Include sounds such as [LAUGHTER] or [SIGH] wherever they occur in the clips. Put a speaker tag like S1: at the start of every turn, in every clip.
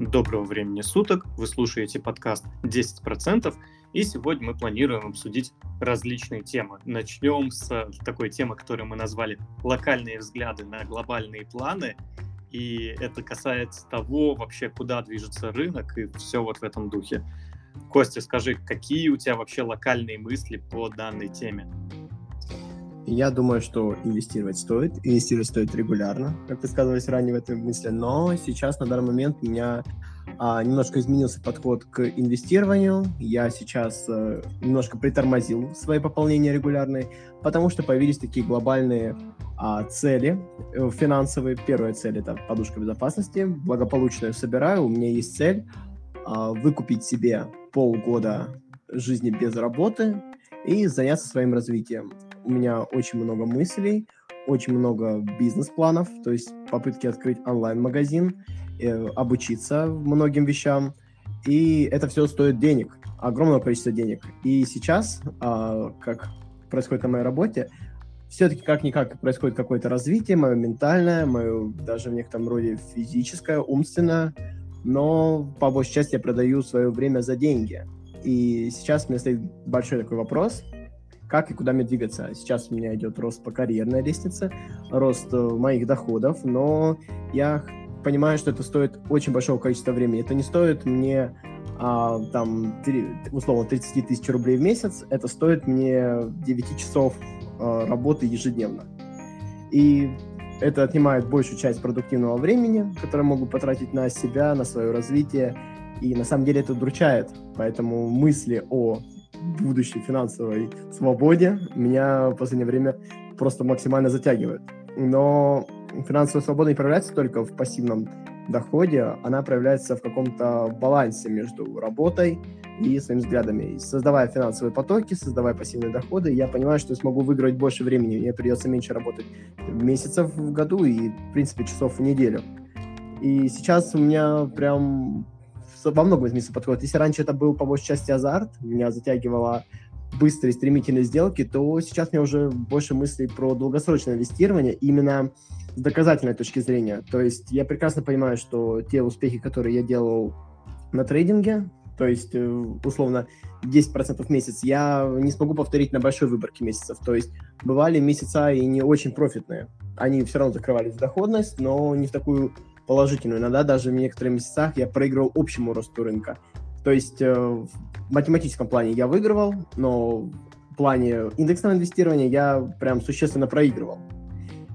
S1: Доброго времени суток, вы слушаете подкаст 10%, и сегодня мы планируем обсудить различные темы. Начнем с такой темы, которую мы назвали «Локальные взгляды на глобальные планы», и это касается того вообще, куда движется рынок и все вот в этом духе. Костя, скажи, какие у тебя вообще локальные мысли по данной теме?
S2: Я думаю, что инвестировать стоит. Инвестировать стоит регулярно, как высказывались ранее в этой мысли. Но сейчас, на данный момент, у меня а, немножко изменился подход к инвестированию. Я сейчас а, немножко притормозил свои пополнения регулярные, потому что появились такие глобальные а, цели э, финансовые. Первая цель — это подушка безопасности. Благополучно ее собираю. У меня есть цель а, выкупить себе полгода жизни без работы и заняться своим развитием у меня очень много мыслей, очень много бизнес-планов, то есть попытки открыть онлайн-магазин, э, обучиться многим вещам, и это все стоит денег, огромного количества денег. И сейчас, э, как происходит на моей работе, все-таки как-никак происходит какое-то развитие, мое ментальное, мое даже в некотором роде физическое, умственное, но по большей части я продаю свое время за деньги. И сейчас у меня стоит большой такой вопрос – как и куда мне двигаться. Сейчас у меня идет рост по карьерной лестнице, рост э, моих доходов, но я понимаю, что это стоит очень большого количества времени. Это не стоит мне а, там, 3, условно, 30 тысяч рублей в месяц, это стоит мне 9 часов а, работы ежедневно. И это отнимает большую часть продуктивного времени, которое могу потратить на себя, на свое развитие. И на самом деле это удручает. Поэтому мысли о будущей финансовой свободе меня в последнее время просто максимально затягивает. Но финансовая свобода не проявляется только в пассивном доходе, она проявляется в каком-то балансе между работой и своими взглядами. И создавая финансовые потоки, создавая пассивные доходы, я понимаю, что я смогу выиграть больше времени, мне придется меньше работать месяцев в году и, в принципе, часов в неделю. И сейчас у меня прям во многом изменился подход. Если раньше это был по большей части азарт, меня затягивало быстрые стремительные сделки, то сейчас мне уже больше мыслей про долгосрочное инвестирование именно с доказательной точки зрения. То есть я прекрасно понимаю, что те успехи, которые я делал на трейдинге, то есть э, условно 10% в месяц, я не смогу повторить на большой выборке месяцев. То есть бывали месяца и не очень профитные. Они все равно закрывались в доходность, но не в такую положительную. Иногда даже в некоторых месяцах я проигрывал общему росту рынка. То есть э, в математическом плане я выигрывал, но в плане индексного инвестирования я прям существенно проигрывал.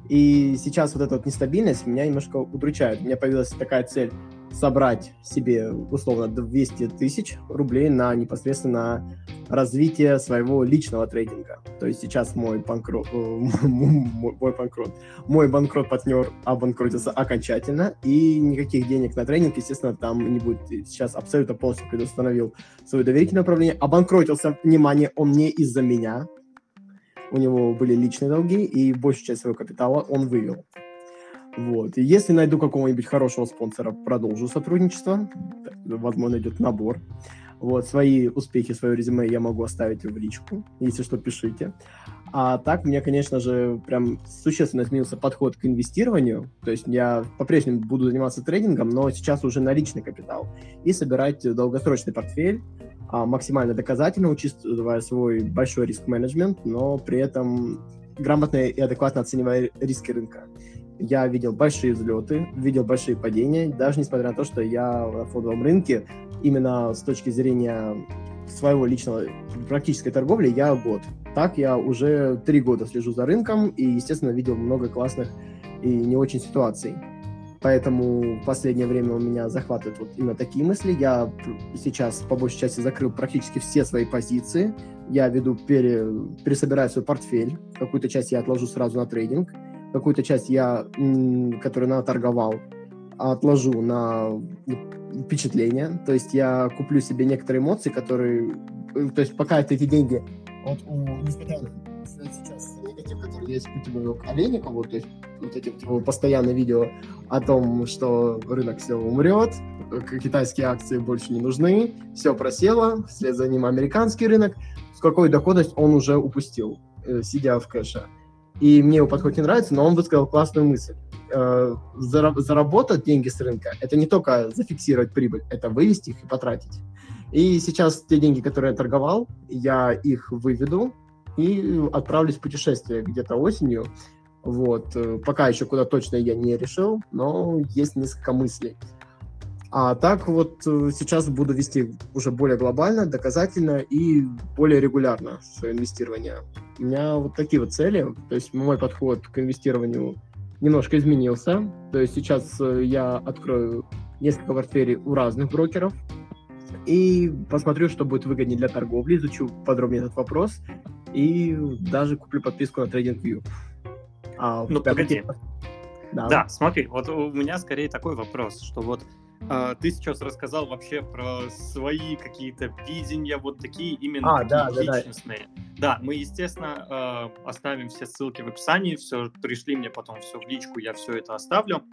S2: И сейчас вот эта вот нестабильность меня немножко удручает. У меня появилась такая цель собрать себе условно 200 тысяч рублей на непосредственно развитие своего личного трейдинга. То есть сейчас мой банкрот, э, [LAUGHS] мой банкрот, мой банкрот-партнер обанкротился окончательно, и никаких денег на тренинг, естественно, там не будет. Сейчас абсолютно полностью предустановил свое доверительное управление. Обанкротился, внимание, он не из-за меня. У него были личные долги, и большую часть своего капитала он вывел. Вот. И если найду какого-нибудь хорошего спонсора, продолжу сотрудничество. Возможно, идет набор. Вот, свои успехи, свое резюме я могу оставить в личку. Если что, пишите. А так, мне, конечно же, прям существенно изменился подход к инвестированию. То есть я по-прежнему буду заниматься трейдингом, но сейчас уже наличный капитал. И собирать долгосрочный портфель, а, максимально доказательно, учитывая свой большой риск-менеджмент, но при этом грамотно и адекватно оценивая риски рынка я видел большие взлеты, видел большие падения, даже несмотря на то, что я на фондовом рынке именно с точки зрения своего личного практической торговли я год. Так я уже три года слежу за рынком и, естественно, видел много классных и не очень ситуаций. Поэтому в последнее время у меня захватывают вот именно такие мысли. Я сейчас по большей части закрыл практически все свои позиции. Я веду, пере, пересобираю свой портфель. Какую-то часть я отложу сразу на трейдинг какую-то часть я, которую наторговал, отложу на впечатление. То есть я куплю себе некоторые эмоции, которые... Э, то есть пока это эти деньги... Вот у, на сейчас негатив, который я испытываю к Олейникову, то есть вот эти вот его постоянные видео о том, что рынок все умрет, китайские акции больше не нужны, все просело, вслед за ним американский рынок, с какой доходность он уже упустил, э, сидя в кэше. И мне его подход не нравится, но он высказал классную мысль. э, заработать деньги с рынка, это не только зафиксировать прибыль, это вывести их и потратить. И сейчас те деньги, которые я торговал, я их выведу и отправлюсь в путешествие где-то осенью. Вот. Э, пока еще куда точно я не решил, но есть несколько мыслей. А так вот э, сейчас буду вести уже более глобально, доказательно и более регулярно свое инвестирование. У меня вот такие вот цели. То есть мой подход к инвестированию немножко изменился. То есть сейчас э, я открою несколько портфелей у разных брокеров и посмотрю, что будет выгоднее для торговли, изучу подробнее этот вопрос и даже куплю подписку на TradingView.
S1: А, ну, погоди. Да. да, смотри, вот у меня скорее такой вопрос, что вот ты сейчас рассказал вообще про свои какие-то видения, вот такие именно а, такие да, личностные. Да, да. да, мы, естественно, э, оставим все ссылки в описании, все, пришли мне потом все в личку, я все это оставлю.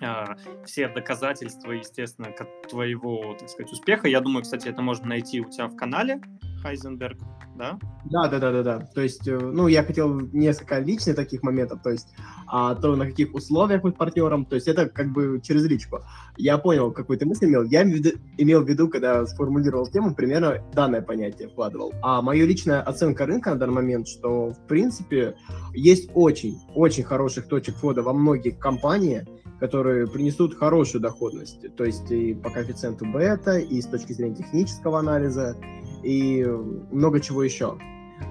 S1: Uh, все доказательства, естественно, твоего, так сказать, успеха. Я думаю, кстати, это можно найти у тебя в канале Хайзенберг да?
S2: Да, да, да, да, да. То есть, э, ну, я хотел несколько личных таких моментов, то есть, а, то на каких условиях с партнером, то есть это как бы через личку. Я понял, какую ты мысль имел. Я имел в виду, когда сформулировал тему, примерно данное понятие вкладывал. А моя личная оценка рынка на данный момент, что, в принципе, есть очень, очень хороших точек входа во многие компании, которые принесут хорошую доходность, то есть и по коэффициенту бета, и с точки зрения технического анализа, и много чего еще.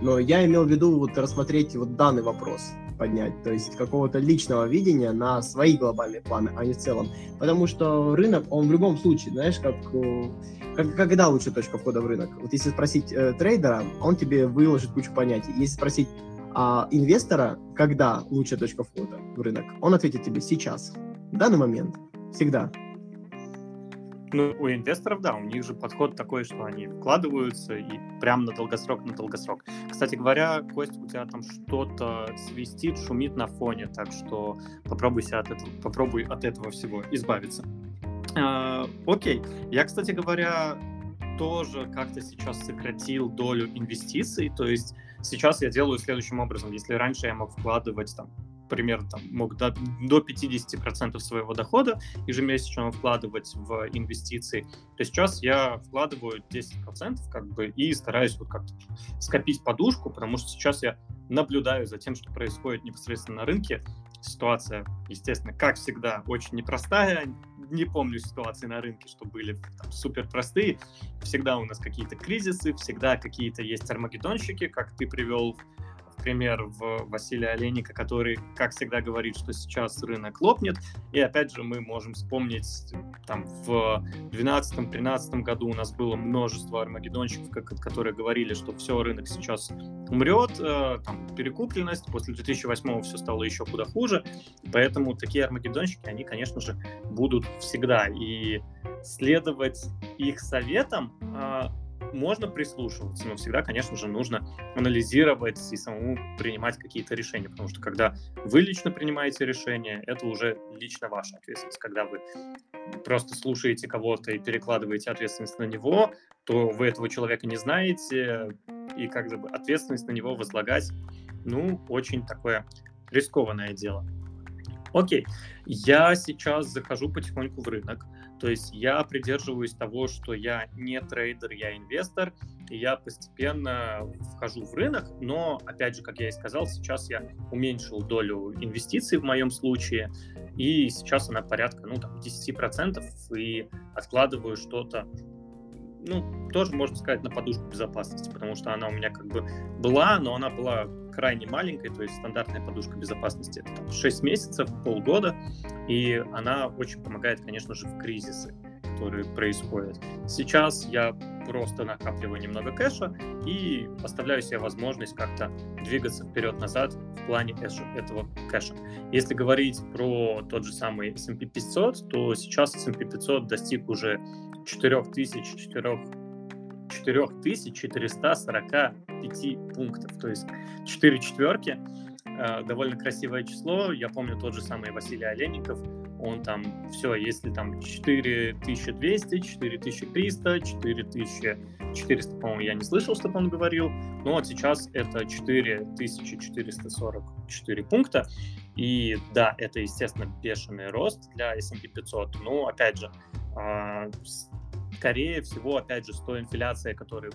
S2: Но я имел в виду вот рассмотреть вот данный вопрос, поднять, то есть какого-то личного видения на свои глобальные планы, а не в целом. Потому что рынок, он в любом случае, знаешь, как, э, как когда лучшая точка входа в рынок? Вот если спросить э, трейдера, он тебе выложит кучу понятий. Если спросить а, инвестора, когда лучшая точка входа в рынок, он ответит тебе сейчас, в данный момент, всегда.
S1: Ну, у инвесторов, да, у них же подход такой, что они вкладываются и прям на долгосрок, на долгосрок. Кстати говоря, Кость, у тебя там что-то свистит, шумит на фоне, так что попробуй, от этого, попробуй от этого всего избавиться. А, окей. Я, кстати говоря, тоже как-то сейчас сократил долю инвестиций, то есть сейчас я делаю следующим образом. Если раньше я мог вкладывать там примерно там, мог до, до 50% своего дохода ежемесячно вкладывать в инвестиции, то сейчас я вкладываю 10% как бы и стараюсь вот как-то скопить подушку, потому что сейчас я наблюдаю за тем, что происходит непосредственно на рынке. Ситуация, естественно, как всегда, очень непростая. Не помню ситуации на рынке, что были там, супер простые. Всегда у нас какие-то кризисы, всегда какие-то есть армагеддонщики, как ты привел пример в Василия Олейника, который, как всегда, говорит, что сейчас рынок лопнет. И опять же, мы можем вспомнить, там, в 2012-2013 году у нас было множество армагеддонщиков, которые говорили, что все, рынок сейчас умрет, э, там, перекупленность, после 2008 все стало еще куда хуже. Поэтому такие армагеддонщики, они, конечно же, будут всегда. И следовать их советам а, можно прислушиваться, но всегда, конечно же, нужно анализировать и самому принимать какие-то решения, потому что когда вы лично принимаете решение, это уже лично ваша ответственность. Когда вы просто слушаете кого-то и перекладываете ответственность на него, то вы этого человека не знаете, и как бы ответственность на него возлагать, ну, очень такое рискованное дело. Окей, я сейчас захожу потихоньку в рынок, то есть я придерживаюсь того, что я не трейдер, я инвестор, и я постепенно вхожу в рынок, но, опять же, как я и сказал, сейчас я уменьшил долю инвестиций в моем случае, и сейчас она порядка, ну, там, 10%, и откладываю что-то ну, тоже можно сказать, на подушку безопасности, потому что она у меня как бы была, но она была крайне маленькой, то есть стандартная подушка безопасности это там, 6 месяцев, полгода, и она очень помогает, конечно же, в кризисы, которые происходят. Сейчас я просто накапливаю немного кэша и оставляю себе возможность как-то двигаться вперед-назад в плане этого кэша. Если говорить про тот же самый S&P 500, то сейчас S&P 500 достиг уже 4445 пунктов, то есть 4 четверки, э, довольно красивое число. Я помню тот же самый Василий Олейников, он там, все, если там 4200, 4300, 4400, по-моему, я не слышал, чтобы он говорил, но вот сейчас это 4444 пункта, И да, это, естественно, бешеный рост для S&P 500. Но, опять же, а, скорее всего, опять же, с той инфляцией, которая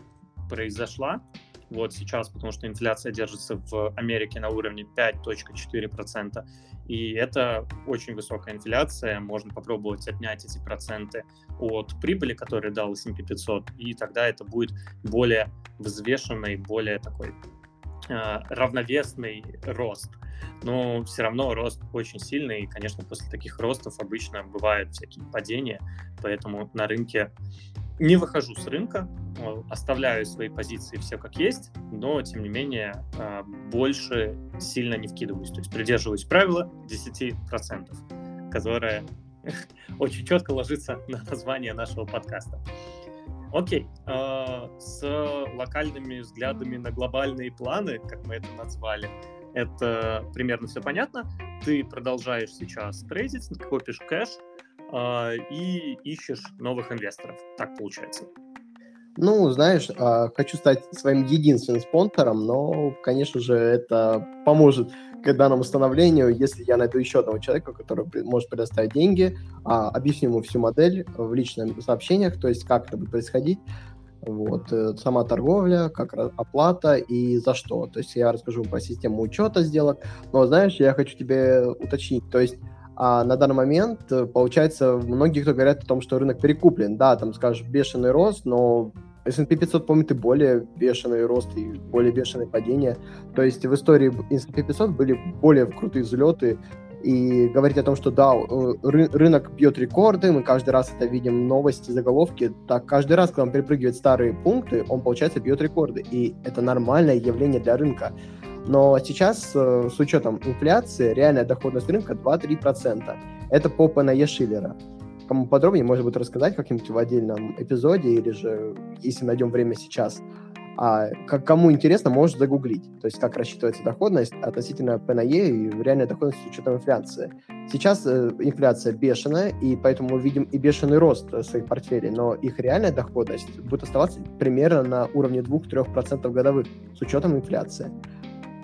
S1: произошла, вот сейчас, потому что инфляция держится в Америке на уровне 5.4%, и это очень высокая инфляция, можно попробовать отнять эти проценты от прибыли, которые дал S&P 500, и тогда это будет более взвешенный, более такой э, равновесный рост. Но все равно рост очень сильный, и, конечно, после таких ростов обычно бывают всякие падения, поэтому на рынке не выхожу с рынка, э, оставляю свои позиции все как есть, но, тем не менее, э, больше сильно не вкидываюсь. То есть придерживаюсь правила 10%, которое [LAUGHS] очень четко ложится на название нашего подкаста. Окей, э, с локальными взглядами на глобальные планы, как мы это назвали, это примерно все понятно. Ты продолжаешь сейчас трейдить, копишь кэш, а, и ищешь новых инвесторов. Так получается.
S2: Ну, знаешь, а, хочу стать своим единственным спонсором, но, конечно же, это поможет к данному становлению, если я найду еще одного человека, который может предоставить деньги, а, объясню ему всю модель в личных сообщениях, то есть как это будет происходить, вот, э, сама торговля, как оплата и за что. То есть я расскажу про систему учета сделок, но, знаешь, я хочу тебе уточнить, то есть а на данный момент, э, получается, многие кто говорят о том, что рынок перекуплен. Да, там, скажешь, бешеный рост, но S&P 500 помнит и более бешеный рост, и более бешеное падение. То есть в истории S&P 500 были более крутые взлеты, и говорить о том, что да, ры- рынок бьет рекорды, мы каждый раз это видим новости, заголовки, так каждый раз, когда он перепрыгивает старые пункты, он, получается, бьет рекорды, и это нормальное явление для рынка. Но сейчас э, с учетом инфляции реальная доходность рынка 2-3%. Это по ПНЕ Шиллера. Кому подробнее, может быть, рассказать как-нибудь в отдельном эпизоде или же, если найдем время сейчас. А как, кому интересно, может загуглить. То есть, как рассчитывается доходность относительно ПНЕ и реальная доходность с учетом инфляции. Сейчас э, инфляция бешеная, и поэтому мы видим и бешеный рост своих портфелей, но их реальная доходность будет оставаться примерно на уровне 2-3% годовых с учетом инфляции.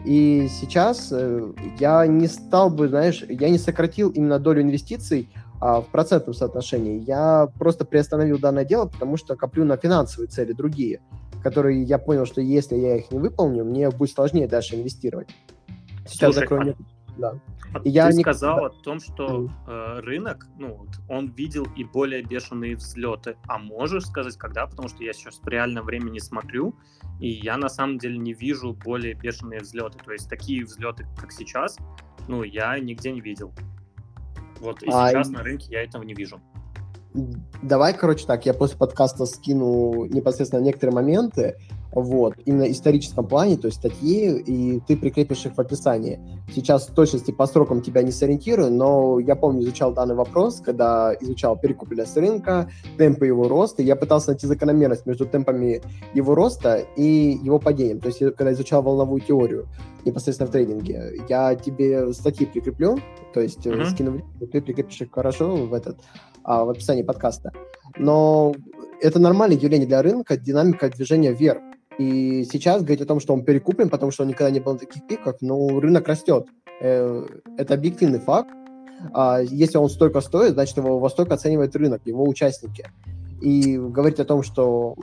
S2: И сейчас э, я не стал бы, знаешь, я не сократил именно долю инвестиций а, в процентном соотношении. Я просто приостановил данное дело, потому что коплю на финансовые цели другие, которые я понял, что если я их не выполню, мне будет сложнее дальше инвестировать.
S1: Сейчас Слушай, закрою... А... Да. А и ты я сказал не... о том, что э, рынок, ну, он видел и более бешеные взлеты. А можешь сказать, когда? Потому что я сейчас в реальном времени смотрю, и я на самом деле не вижу более бешеные взлеты. То есть такие взлеты, как сейчас, ну, я нигде не видел. Вот, и а, сейчас и... на рынке я этого не вижу.
S2: Давай, короче, так, я после подкаста скину непосредственно некоторые моменты, вот, именно в историческом плане, то есть статьи, и ты прикрепишь их в описании. Сейчас в точности по срокам тебя не сориентирую, но я помню, изучал данный вопрос, когда изучал перекупленность рынка, темпы его роста, я пытался найти закономерность между темпами его роста и его падением, то есть когда изучал волновую теорию непосредственно в трейдинге, я тебе статьи прикреплю, то есть mm-hmm. скину, ты прикрепишь их хорошо в этот, а, в описании подкаста. Но это нормальное явление для рынка, динамика движения вверх. И сейчас говорить о том, что он перекуплен, потому что он никогда не был на таких пиках, ну, рынок растет. Э, это объективный факт. А если он столько стоит, значит, его во столько оценивает рынок, его участники. И говорить о том, что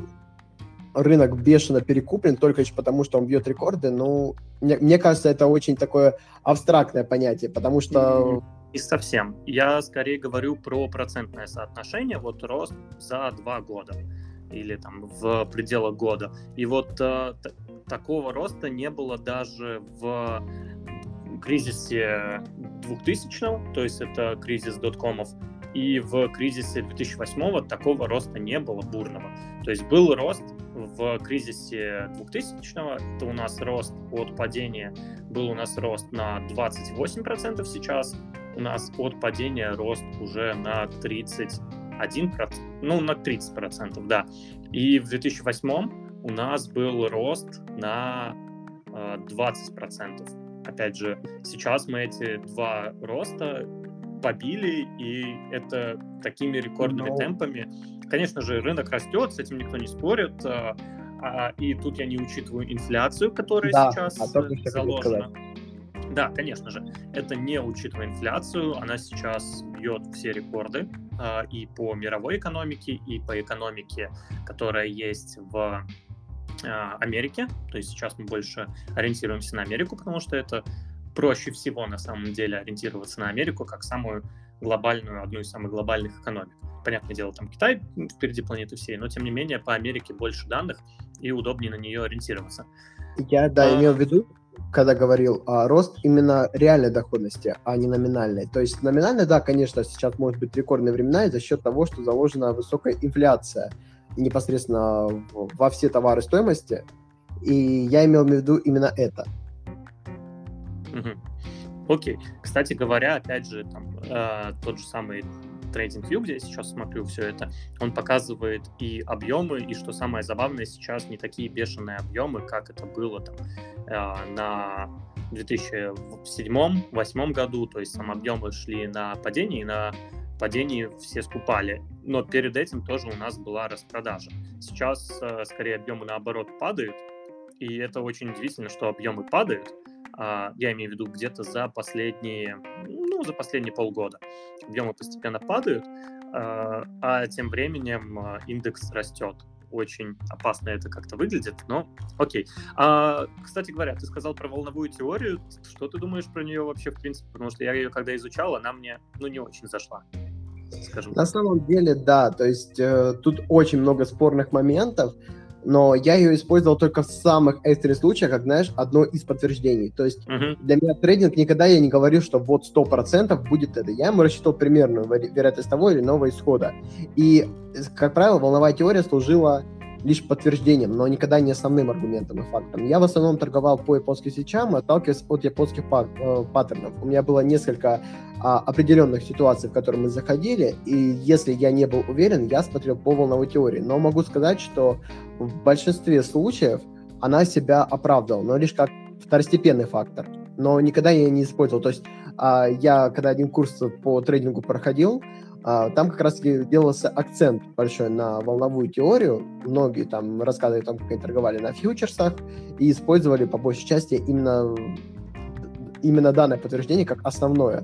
S2: рынок бешено перекуплен только лишь потому, что он бьет рекорды, ну, мне, мне кажется, это очень такое абстрактное понятие, потому что...
S1: И совсем. Я скорее говорю про процентное соотношение, вот рост за два года или там в пределах года. И вот э, такого роста не было даже в кризисе 2000 то есть это кризис доткомов, и в кризисе 2008 такого роста не было бурного. То есть был рост в кризисе 2000 это у нас рост от падения, был у нас рост на 28% сейчас, у нас от падения рост уже на 30 1%, ну, на 30%, да. И в 2008 у нас был рост на э, 20%. Опять же, сейчас мы эти два роста побили, и это такими рекордными Но... темпами. Конечно же, рынок растет, с этим никто не спорит. А, а, и тут я не учитываю инфляцию, которая да, сейчас а заложена. Да, конечно же, это не учитывая инфляцию, она сейчас бьет все рекорды э, и по мировой экономике, и по экономике, которая есть в э, Америке. То есть сейчас мы больше ориентируемся на Америку, потому что это проще всего на самом деле ориентироваться на Америку как самую глобальную, одну из самых глобальных экономик. Понятное дело, там Китай впереди планеты всей, но тем не менее по Америке больше данных и удобнее на нее ориентироваться.
S2: Я, да, а... имел в виду, когда говорил а, рост именно реальной доходности, а не номинальной. То есть номинальная, да, конечно, сейчас может быть рекордные времена за счет того, что заложена высокая инфляция непосредственно во все товары стоимости. И я имел в виду именно это.
S1: Угу. Окей. Кстати говоря, опять же, там, э, тот же самый TradingView, где я сейчас смотрю все это, он показывает и объемы, и что самое забавное, сейчас не такие бешеные объемы, как это было там э, на 2007-2008 году, то есть там объемы шли на падение, и на падении все скупали. Но перед этим тоже у нас была распродажа. Сейчас э, скорее объемы наоборот падают, и это очень удивительно, что объемы падают, я имею в виду где-то за последние, ну, за последние полгода. Объемы постепенно падают, а, а тем временем а, индекс растет. Очень опасно это как-то выглядит, но окей. А, кстати говоря, ты сказал про волновую теорию. Что ты думаешь про нее вообще, в принципе? Потому что я ее когда изучал, она мне, ну, не очень зашла.
S2: Скажем На самом деле, да. То есть э, тут очень много спорных моментов но я ее использовал только в самых экстренных случаях, как, знаешь, одно из подтверждений. То есть uh-huh. для меня трейдинг никогда я не говорил, что вот 100% будет это. Я ему рассчитывал примерную вероятность того или иного исхода. И, как правило, волновая теория служила лишь подтверждением, но никогда не основным аргументом и фактом. Я в основном торговал по японским свечам, отталкиваясь от японских э, паттернов. У меня было несколько а, определенных ситуаций, в которые мы заходили, и если я не был уверен, я смотрел по волновой теории. Но могу сказать, что в большинстве случаев она себя оправдывала, но лишь как второстепенный фактор. Но никогда я не использовал. То есть а, я, когда один курс по трейдингу проходил, там как раз делался акцент большой на волновую теорию. Многие там рассказывали, там, как они торговали на фьючерсах и использовали по большей части именно, именно данное подтверждение как основное.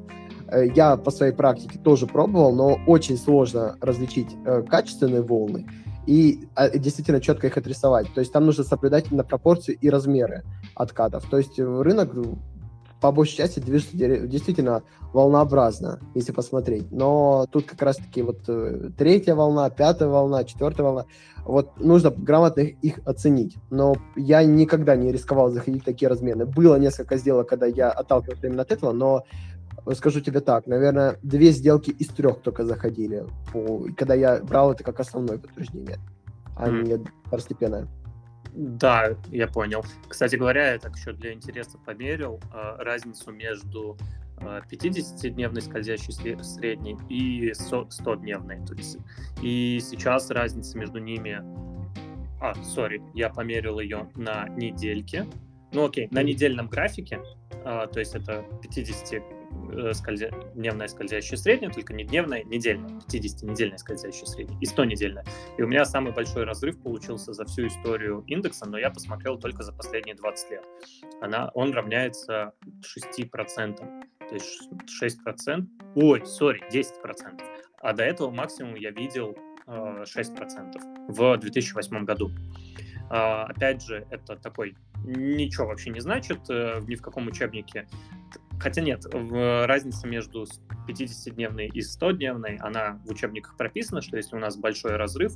S2: Э, я по своей практике тоже пробовал, но очень сложно различить э, качественные волны и а, действительно четко их отрисовать. То есть там нужно соблюдать именно пропорции и размеры откатов. То есть рынок по большей части движется действительно волнообразно, если посмотреть. Но тут как раз-таки вот э, третья волна, пятая волна, четвертая волна. Вот нужно грамотно их оценить. Но я никогда не рисковал заходить в такие размены. Было несколько сделок, когда я отталкивался именно от этого, но скажу тебе так, наверное, две сделки из трех только заходили, по, когда я брал это как основное подтверждение, а mm. не второстепенное.
S1: Да, я понял. Кстати говоря, я так еще для интереса померил э, разницу между э, 50-дневной скользящей средней и 100-дневной. То есть, и сейчас разница между ними... А, сори, я померил ее на недельке. Ну окей, на недельном графике, э, то есть это 50 Э, скользя... дневная скользящая средняя, только не дневная, недельная, 50-недельная скользящая средняя и 100-недельная. И у меня самый большой разрыв получился за всю историю индекса, но я посмотрел только за последние 20 лет. Она, он равняется 6%. То есть 6%, ой, сори, 10%. А до этого максимум я видел э, 6% в 2008 году. Э, опять же, это такой ничего вообще не значит, э, ни в каком учебнике Хотя нет, разница между 50-дневной и 100-дневной, она в учебниках прописана, что если у нас большой разрыв,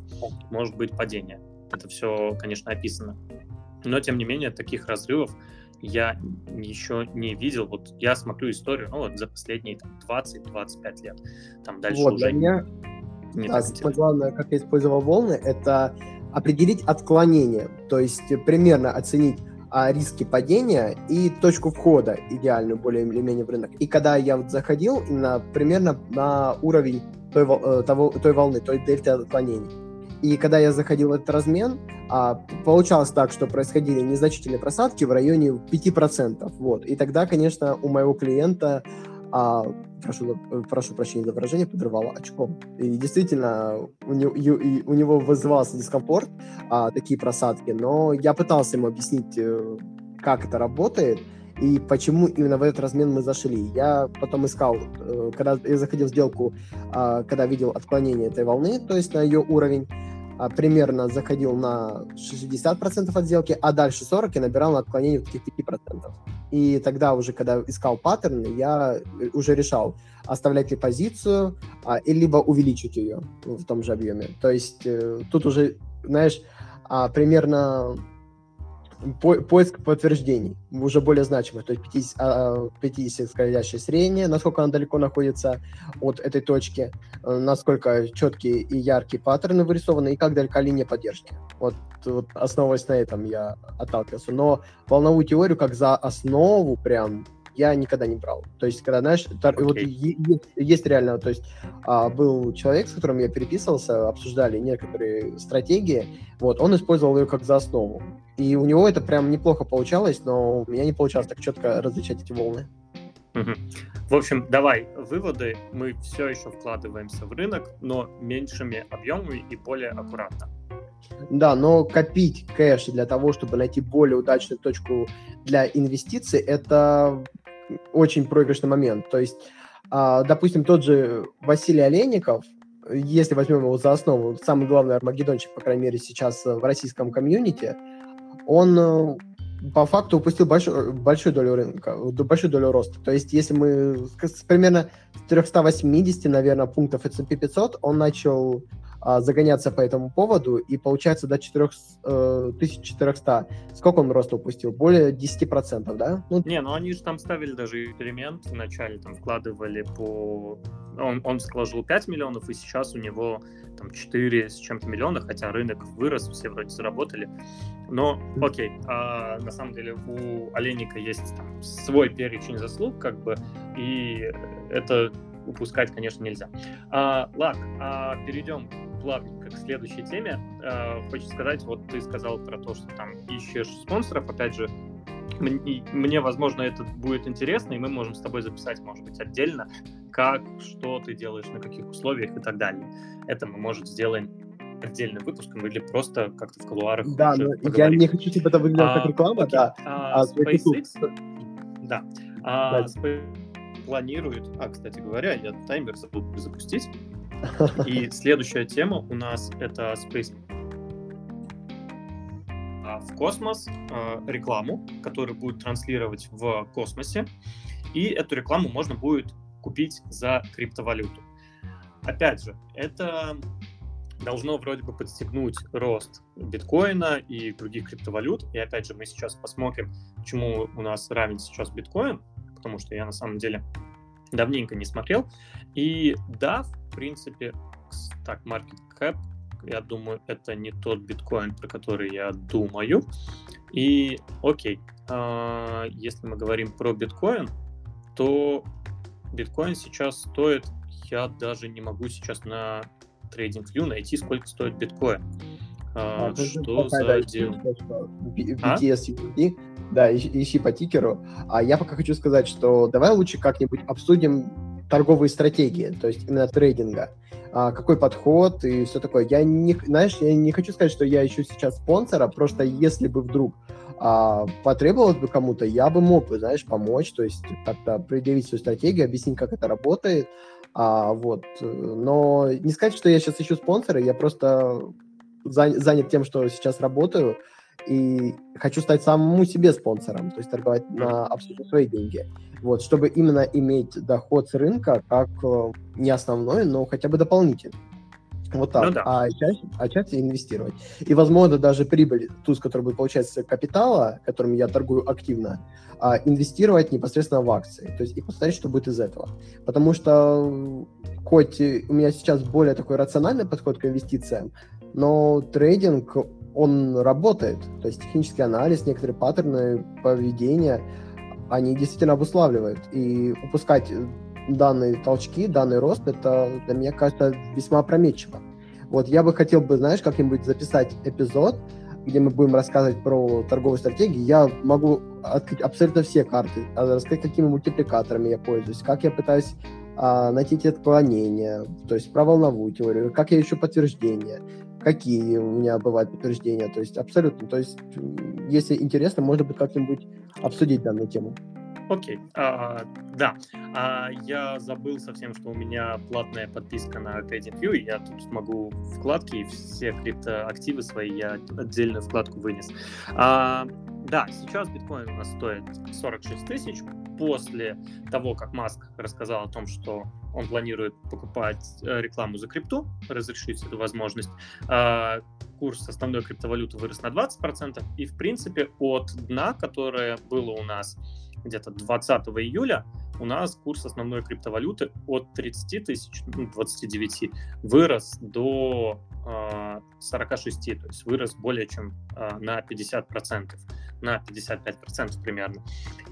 S1: может быть падение. Это все, конечно, описано. Но, тем не менее, таких разрывов я еще не видел. Вот я смотрю историю, ну, вот за последние там, 20-25 лет. Там дальше
S2: вот,
S1: уже...
S2: Для меня, не да, главное, как я использовал волны, это определить отклонение. То есть примерно оценить риски падения и точку входа идеальную более или менее в рынок. И когда я вот заходил на, примерно на уровень той, э, того, той волны, той дельты отклонений. И когда я заходил в этот размен, а, получалось так, что происходили незначительные просадки в районе 5%. Вот. И тогда, конечно, у моего клиента а, прошу, прошу прощения за выражение, подрывало очком. И действительно, у, не, у, у него вызывался дискомфорт, а, такие просадки, но я пытался ему объяснить, э, как это работает, и почему именно в этот размен мы зашли. Я потом искал, э, когда я заходил в сделку, а, когда видел отклонение этой волны, то есть на ее уровень, примерно заходил на 60% от сделки, а дальше 40% и набирал на отклонение таких 5%. И тогда уже, когда искал паттерны, я уже решал, оставлять ли позицию, а, и либо увеличить ее в том же объеме. То есть э, тут уже, знаешь, а, примерно по, поиск подтверждений уже более значимых, то есть 50, 50 скользящее среднее, насколько она далеко находится от этой точки, э, насколько четкие и яркие паттерны вырисованы, и как далека линия поддержки. Вот, вот основываясь на этом я отталкивался. Но волновую теорию как за основу прям я никогда не брал. То есть, когда, знаешь, okay. вот есть, есть реально, то есть а, был человек, с которым я переписывался, обсуждали некоторые стратегии, вот, он использовал ее как за основу. И у него это прям неплохо получалось, но у меня не получалось так четко различать эти волны.
S1: Угу. В общем, давай выводы. Мы все еще вкладываемся в рынок, но меньшими объемами и более аккуратно.
S2: Да, но копить кэш для того, чтобы найти более удачную точку для инвестиций, это очень проигрышный момент. То есть, а, допустим, тот же Василий Олейников, если возьмем его за основу, самый главный армагеддончик, по крайней мере, сейчас в российском комьюнити, он э, по факту упустил большую, большую долю рынка, большую долю роста. То есть, если мы с, примерно с 380, наверное, пунктов S&P 500, он начал а, загоняться по этому поводу, и получается до 4, э, 1400. Сколько он роста упустил? Более 10%, да?
S1: Ну, не, ну они же там ставили даже эксперимент вначале, там вкладывали по... Он, он сложил 5 миллионов, и сейчас у него там 4 с чем-то миллиона, хотя рынок вырос, все вроде заработали. Но, окей, а, на самом деле у Оленика есть там, свой перечень заслуг, как бы, и это упускать, конечно, нельзя. А, Лак, а перейдем плавненько к следующей теме. А, хочу сказать, вот ты сказал про то, что там ищешь спонсоров, опять же, мне, мне, возможно, это будет интересно, и мы можем с тобой записать, может быть, отдельно, как, что ты делаешь, на каких условиях и так далее. Это мы, может, сделаем отдельным выпуском или просто как-то в колуарах.
S2: Да, но я не хочу, чтобы это выглядело а, как реклама, окей. да.
S1: А, а SpaceX, да. А, да. Планирует, а, кстати говоря, я таймер забыл запустить, [LAUGHS] и следующая тема у нас это Space а, в космос э, рекламу, которую будет транслировать в космосе, и эту рекламу можно будет купить за криптовалюту. Опять же, это должно вроде бы подстегнуть рост биткоина и других криптовалют. И опять же, мы сейчас посмотрим, чему у нас равен сейчас биткоин, потому что я на самом деле давненько не смотрел. И да, в принципе, так, market cap, я думаю, это не тот биткоин, про который я думаю. И окей, э, если мы говорим про биткоин, то биткоин сейчас стоит, я даже не могу сейчас на TradingView найти, сколько стоит биткоин.
S2: А, а, что за дело? BTS а? Да, ищи по тикеру. А я пока хочу сказать, что давай лучше как-нибудь обсудим торговые стратегии, то есть именно трейдинга. А, какой подход и все такое. Я не, знаешь, я не хочу сказать, что я ищу сейчас спонсора, просто если бы вдруг а, потребовалось бы кому-то, я бы мог бы, знаешь, помочь, то есть как-то предъявить свою стратегию, объяснить, как это работает, а, вот. Но не сказать, что я сейчас ищу спонсора, я просто занят тем, что сейчас работаю, и хочу стать самому себе спонсором, то есть торговать на абсолютно свои деньги. Вот, чтобы именно иметь доход с рынка как э, не основной, но хотя бы дополнительный. Вот так. Ну, да. а, часть, а часть инвестировать. И, возможно, даже прибыль, ту, с которой будет получаться капитала, которым я торгую активно, а, инвестировать непосредственно в акции. То есть и посмотреть, что будет из этого. Потому что хоть у меня сейчас более такой рациональный подход к инвестициям, но трейдинг, он работает. То есть технический анализ, некоторые паттерны поведения, они действительно обуславливают. И упускать данные толчки, данный рост, это для меня кажется весьма опрометчиво. Вот я бы хотел бы, знаешь, как-нибудь записать эпизод, где мы будем рассказывать про торговые стратегии. Я могу открыть абсолютно все карты, а, рассказать, какими мультипликаторами я пользуюсь, как я пытаюсь а, найти эти отклонения, то есть про волновую теорию, как я ищу подтверждение, какие у меня бывают подтверждения. То есть абсолютно. То есть, если интересно, можно будет как-нибудь обсудить данную тему.
S1: Окей, а, да. А, я забыл совсем, что у меня платная подписка на TradingView, и я тут смогу вкладки, и все криптоактивы свои я отдельную вкладку вынес. А, да, сейчас биткоин у нас стоит 46 тысяч. После того, как Маск рассказал о том, что он планирует покупать э, рекламу за крипту, разрешить эту возможность, а, курс основной криптовалюты вырос на 20%, и, в принципе, от дна, которое было у нас где-то 20 июля, у нас курс основной криптовалюты от 30 тысяч, ну, 29, вырос до э, 46, то есть вырос более чем э, на 50%, на 55% примерно.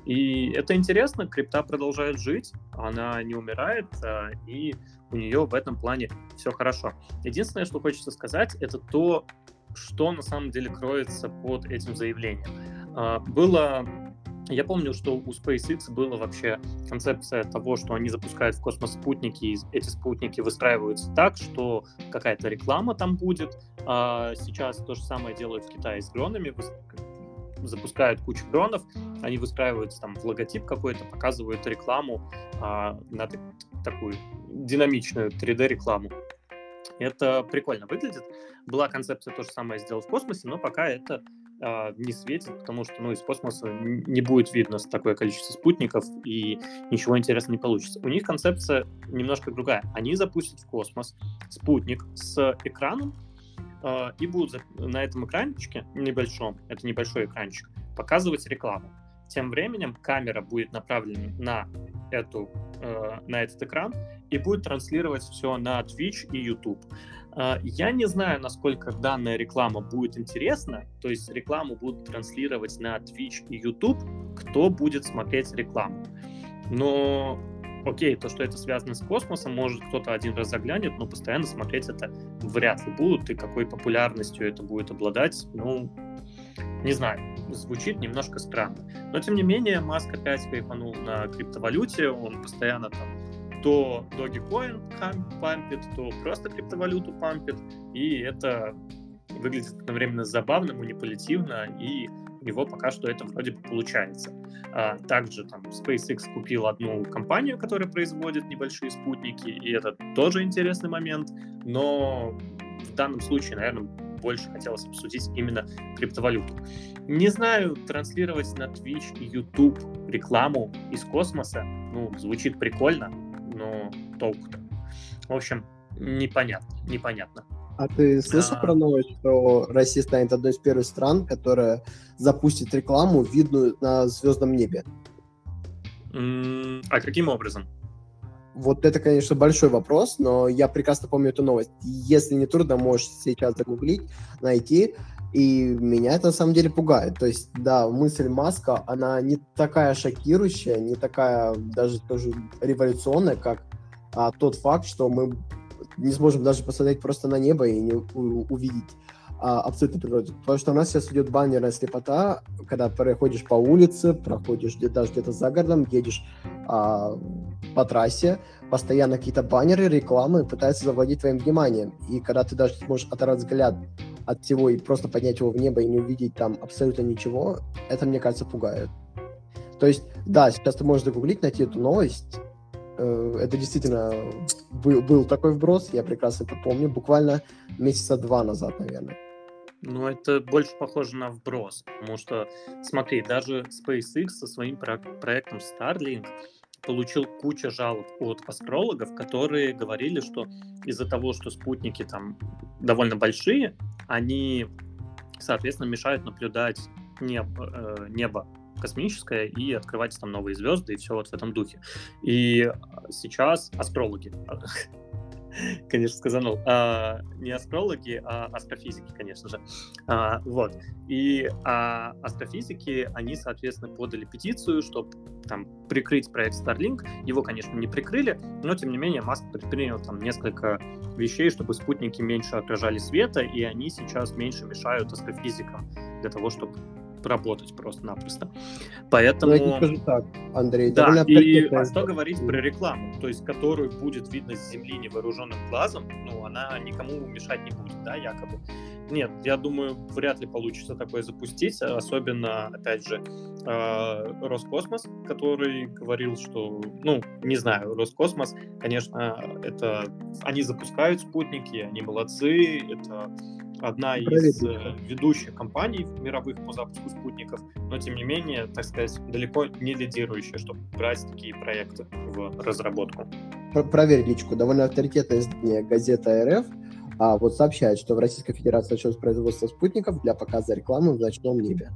S1: И это интересно, крипта продолжает жить, она не умирает, э, и у нее в этом плане все хорошо. Единственное, что хочется сказать, это то, что на самом деле кроется под этим заявлением. Э, было я помню, что у SpaceX была вообще концепция того, что они запускают в космос спутники, и эти спутники выстраиваются так, что какая-то реклама там будет. А сейчас то же самое делают в Китае с дронами, запускают кучу дронов, они выстраиваются там в логотип какой-то, показывают рекламу а, на такую динамичную 3D-рекламу. Это прикольно выглядит. Была концепция то же самое сделать в космосе, но пока это а, не светит, потому что ну, из космоса не будет видно такое количество спутников и ничего интересного не получится. У них концепция немножко другая. Они запустят в космос спутник с экраном и будут на этом экранчике небольшом, это небольшой экранчик, показывать рекламу. Тем временем камера будет направлена на, эту, э, на этот экран и будет транслировать все на Twitch и YouTube. А, я не знаю, насколько данная реклама будет интересна, то есть рекламу будут транслировать на Twitch и YouTube, кто будет смотреть рекламу. Но окей, то, что это связано с космосом, может кто-то один раз заглянет, но постоянно смотреть это вряд ли будут, и какой популярностью это будет обладать, ну, не знаю, звучит немножко странно. Но, тем не менее, Маск опять хайпанул на криптовалюте, он постоянно там то Dogecoin пампит, то просто криптовалюту пампит, и это выглядит одновременно забавно, манипулятивно, и него пока что это вроде бы получается. А, также там SpaceX купил одну компанию, которая производит небольшие спутники, и это тоже интересный момент, но в данном случае, наверное, больше хотелось обсудить именно криптовалюту. Не знаю, транслировать на Twitch и YouTube рекламу из космоса, ну, звучит прикольно, но толку-то. В общем, непонятно, непонятно.
S2: А ты слышал а... про новость, что Россия станет одной из первых стран, которая запустит рекламу, видную на звездном небе?
S1: А каким образом?
S2: Вот это, конечно, большой вопрос, но я прекрасно помню эту новость. Если не трудно, можешь сейчас загуглить, найти. И меня это на самом деле пугает. То есть, да, мысль Маска, она не такая шокирующая, не такая даже тоже революционная, как а, тот факт, что мы не сможем даже посмотреть просто на небо и не у, увидеть а, абсолютно природу. Потому что у нас сейчас идет баннерная слепота, когда проходишь по улице, проходишь где даже где-то за городом, едешь а, по трассе, постоянно какие-то баннеры, рекламы пытаются заводить твоим вниманием. И когда ты даже сможешь оторвать взгляд от всего и просто поднять его в небо и не увидеть там абсолютно ничего, это, мне кажется, пугает. То есть, да, сейчас ты можешь загуглить, найти эту новость. Э, это действительно был, был такой вброс, я прекрасно это помню, буквально месяца два назад, наверное.
S1: Ну, это больше похоже на вброс, потому что, смотри, даже SpaceX со своим проектом Starlink получил кучу жалоб от астрологов, которые говорили, что из-за того, что спутники там довольно большие, они, соответственно, мешают наблюдать небо, э, небо космическое и открывать там новые звезды и все вот в этом духе. И сейчас астрологи [LAUGHS] конечно, сказанул. А, не астрологи, а астрофизики, конечно же. А, вот. И а, астрофизики, они, соответственно, подали петицию, чтобы там прикрыть проект Starlink. Его, конечно, не прикрыли, но, тем не менее, Маск предпринял там несколько вещей, чтобы спутники меньше отражали света, и они сейчас меньше мешают астрофизикам для того, чтобы работать просто-напросто. Поэтому... Ну,
S2: я скажу так, Андрей,
S1: да, и а что говорить про рекламу, то есть которую будет видно с земли невооруженным глазом, ну, она никому мешать не будет, да, якобы. Нет, я думаю, вряд ли получится такое запустить, особенно, опять же, э, Роскосмос, который говорил, что, ну, не знаю, Роскосмос, конечно, это они запускают спутники, они молодцы, это одна из э, ведущих компаний мировых по запуску спутников, но тем не менее, так сказать, далеко не лидирующая, чтобы брать такие проекты в разработку.
S2: Проверь личку. Довольно авторитетная издание газета РФ а, вот сообщает, что в Российской Федерации началось производство спутников для показа рекламы в ночном небе.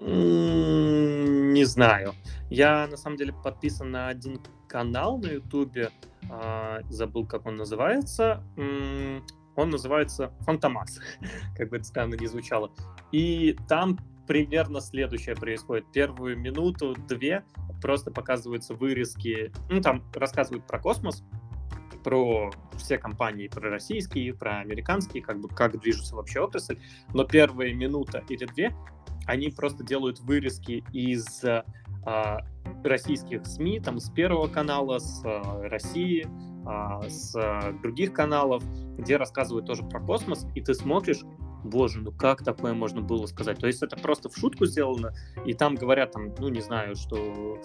S1: Не знаю. Я на самом деле подписан на один канал на Ютубе, а, забыл, как он называется. Он называется Фантомас, [LAUGHS] как бы это странно не звучало. И там примерно следующее происходит. Первую минуту-две просто показываются вырезки, ну, там рассказывают про космос, про все компании, про российские, про американские, как бы как движется вообще отрасль, но первая минута или две они просто делают вырезки из а, российских СМИ, там с Первого канала, с а, России, с а, других каналов, где рассказывают тоже про космос, и ты смотришь, боже, ну как такое можно было сказать? То есть это просто в шутку сделано, и там говорят, там, ну не знаю, что...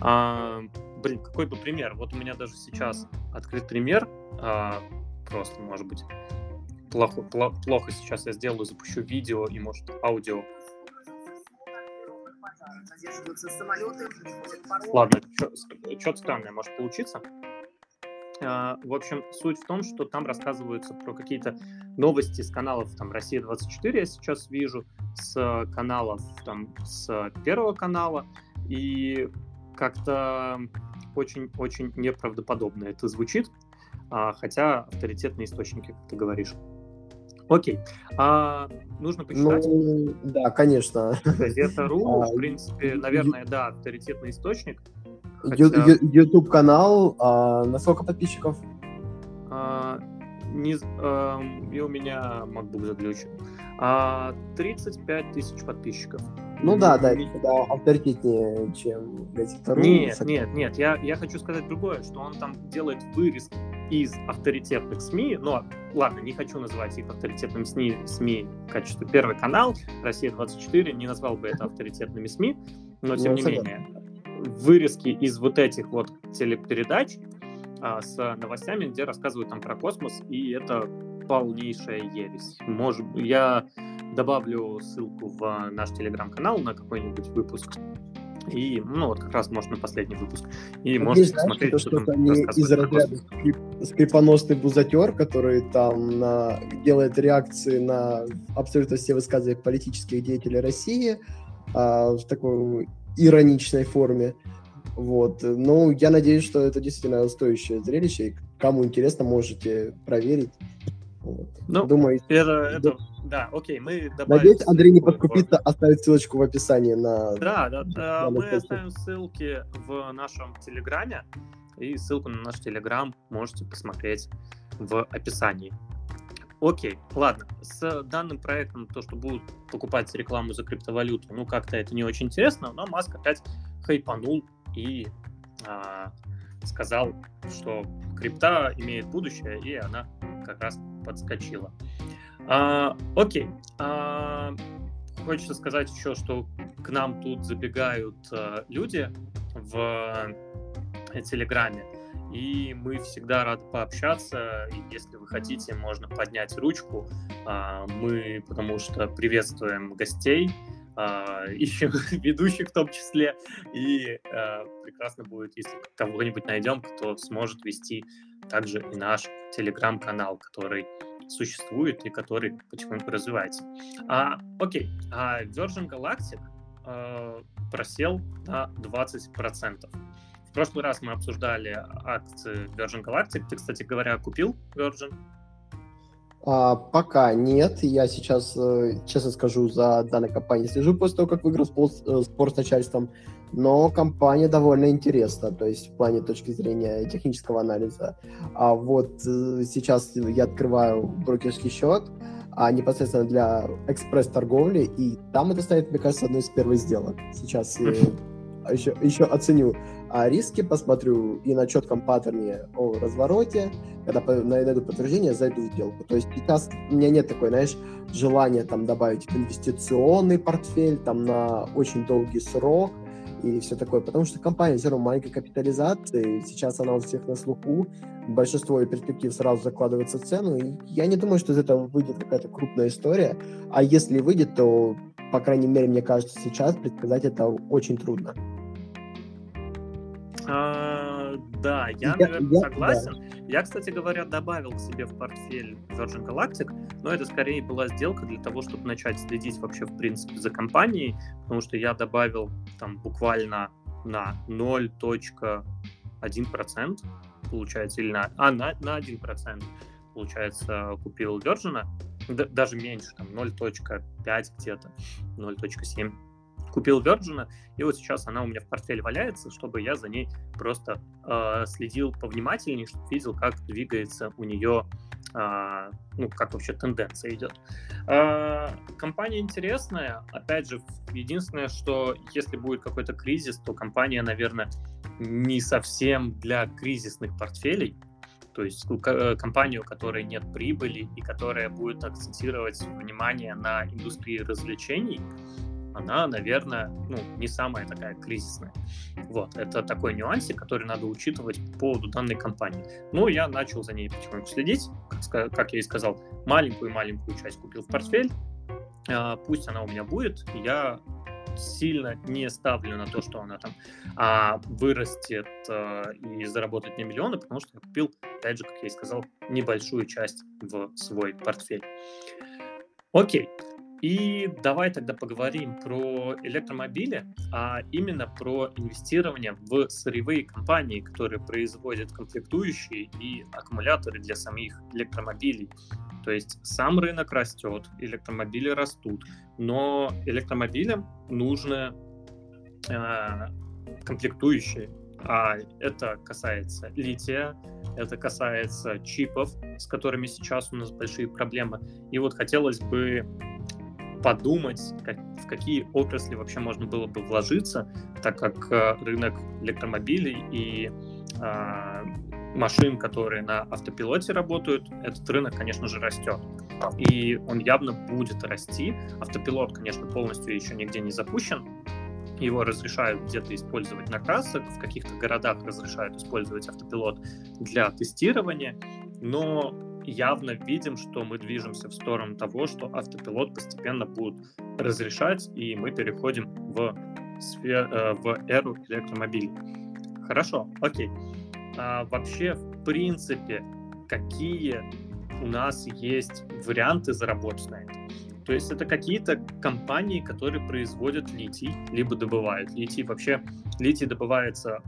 S1: А, блин, какой бы пример? Вот у меня даже сейчас открыт пример, а, просто, может быть, плохо, плохо сейчас я сделаю, запущу видео и, может, аудио. Ладно, что-то странное может получиться. А, в общем, суть в том, что там рассказываются про какие-то новости с каналов там Россия-24, я сейчас вижу, с каналов там с Первого канала, и как-то очень-очень неправдоподобно это звучит, а, хотя авторитетные источники, как ты говоришь. Окей. А, нужно почитать.
S2: Ну, да, конечно.
S1: Газета.ру, [LAUGHS] а, в принципе, наверное, да, авторитетный источник.
S2: Хотя... YouTube канал, а, на сколько подписчиков?
S1: А, не, а, и у меня MacBook заглючен. А, 35 тысяч подписчиков.
S2: Ну да, да, это авторитетнее, чем газета.ру.
S1: Нет, нет, нет, я, я хочу сказать другое, что он там делает вырезки из авторитетных СМИ, но ладно, не хочу называть их авторитетными СМИ, СМИ в качестве Первый канал, Россия-24, не назвал бы это авторитетными СМИ, но тем ну, не менее, вырезки из вот этих вот телепередач а, с новостями, где рассказывают там про космос, и это полнейшая ересь. Может, я добавлю ссылку в наш телеграм-канал на какой-нибудь выпуск. И, ну, вот как раз, может, на последний выпуск. И
S2: а
S1: можете посмотреть,
S2: что, что там из разряда скрипоносный бузатер, который там на, делает реакции на абсолютно все высказывания политических деятелей России а, в такой ироничной форме. Вот. Ну, я надеюсь, что это действительно стоящее зрелище. И кому интересно, можете проверить.
S1: Вот. Ну, Думаю, это, это, да, окей, мы
S2: добавим... Надеюсь, Андрей не подкупится оставить ссылочку в описании на...
S1: Да, да, да мы оставим ссылки в нашем Телеграме, и ссылку на наш Телеграм можете посмотреть в описании. Окей, ладно. С данным проектом, то, что будут покупать рекламу за криптовалюту, ну, как-то это не очень интересно, но Маск опять хайпанул и а, сказал, что крипта имеет будущее, и она как раз подскочила. А, окей. А, хочется сказать еще, что к нам тут забегают а, люди в э, Телеграме, и мы всегда рады пообщаться. И если вы хотите, можно поднять ручку. А, мы, потому что приветствуем гостей, а, [LAUGHS] ищем ведущих в том числе, и а, прекрасно будет, если кого-нибудь найдем, кто сможет вести также и наш телеграм-канал, который существует и который потихоньку развивается. А, окей, а Virgin Galactic э, просел на 20%. Прошлый раз мы обсуждали акции Virgin Galactic. Ты, кстати говоря, купил Virgin?
S2: А, пока нет. Я сейчас, э, честно скажу, за данной компанией слежу после того, как выиграл э, спор с начальством но компания довольно интересна, то есть в плане точки зрения технического анализа. А вот э, сейчас я открываю брокерский счет, а непосредственно для экспресс-торговли, и там это станет, мне кажется, одной из первых сделок. Сейчас [LAUGHS] еще, еще оценю а риски, посмотрю и на четком паттерне о развороте, когда найду подтверждение, зайду в сделку. То есть сейчас у меня нет такой, знаешь, желания там добавить инвестиционный портфель там на очень долгий срок, и все такое, потому что компания все равно маленькой капитализации, сейчас она у всех на слуху, большинство и перспектив сразу закладывается в цену, и я не думаю, что из этого выйдет какая-то крупная история, а если выйдет, то, по крайней мере, мне кажется, сейчас предсказать это очень трудно.
S1: А, да, я, я, наверное, я согласен. Да. Я, кстати говоря, добавил к себе в портфель Virgin Galactic, но это скорее была сделка для того, чтобы начать следить вообще, в принципе, за компанией, потому что я добавил там буквально на 0.1%, получается, или на, а, на, на 1%, получается, купил Virgin, даже меньше, там 0.5 где-то, 0.7 купил Virgin, и вот сейчас она у меня в портфеле валяется, чтобы я за ней просто э, следил повнимательнее, чтобы видел, как двигается у нее, э, ну, как вообще тенденция идет. Э, компания интересная, опять же, единственное, что если будет какой-то кризис, то компания, наверное, не совсем для кризисных портфелей, то есть э, компанию, у которой нет прибыли и которая будет акцентировать внимание на индустрии развлечений, она, наверное, ну, не самая такая кризисная. Вот, это такой нюансик, который надо учитывать по поводу данной компании. Ну, я начал за ней потихоньку следить, как, я и сказал, маленькую-маленькую часть купил в портфель, а, пусть она у меня будет, я сильно не ставлю на то, что она там а, вырастет а, и заработает мне миллионы, потому что я купил, опять же, как я и сказал, небольшую часть в свой портфель. Окей, и давай тогда поговорим про электромобили, а именно про инвестирование в сырьевые компании, которые производят комплектующие и аккумуляторы для самих электромобилей. То есть сам рынок растет, электромобили растут, но электромобилям нужны э, комплектующие, а это касается лития, это касается чипов, с которыми сейчас у нас большие проблемы. И вот хотелось бы подумать, как, в какие отрасли вообще можно было бы вложиться, так как э, рынок электромобилей и э, машин, которые на автопилоте работают, этот рынок, конечно же, растет. И он явно будет расти. Автопилот, конечно, полностью еще нигде не запущен. Его разрешают где-то использовать на трассах, в каких-то городах разрешают использовать автопилот для тестирования, но явно видим, что мы движемся в сторону того, что автопилот постепенно будет разрешать, и мы переходим в, сфер, э, в эру электромобилей. Хорошо, окей. А вообще, в принципе, какие у нас есть варианты заработать на этом? То есть это какие-то компании, которые производят литий, либо добывают литий. Вообще литий добывается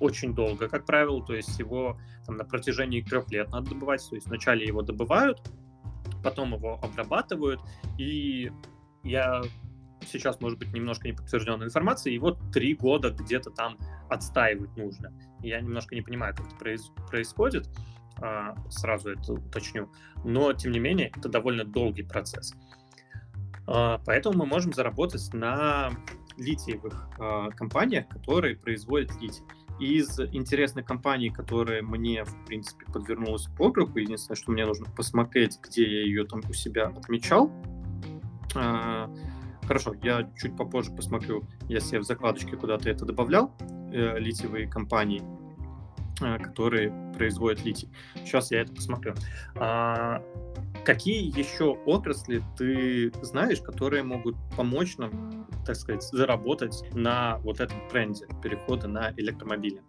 S1: очень долго, как правило, то есть его там, на протяжении трех лет надо добывать, то есть вначале его добывают, потом его обрабатывают, и я сейчас, может быть, немножко неподтвержденная информация, и вот три года где-то там отстаивать нужно. Я немножко не понимаю, как это произ- происходит, а, сразу это уточню, но, тем не менее, это довольно долгий процесс. А, поэтому мы можем заработать на литиевых а, компаниях, которые производят литий. Из интересных компаний, которые мне, в принципе, подвернулась по руку, единственное, что мне нужно посмотреть, где я ее там у себя отмечал. А, хорошо, я чуть попозже посмотрю, я себе в закладочке куда-то это добавлял, э, литиевые компании, э, которые производят литий. Сейчас я это посмотрю. Какие еще отрасли ты знаешь, которые могут помочь нам так сказать, заработать на вот этом тренде перехода на электромобили?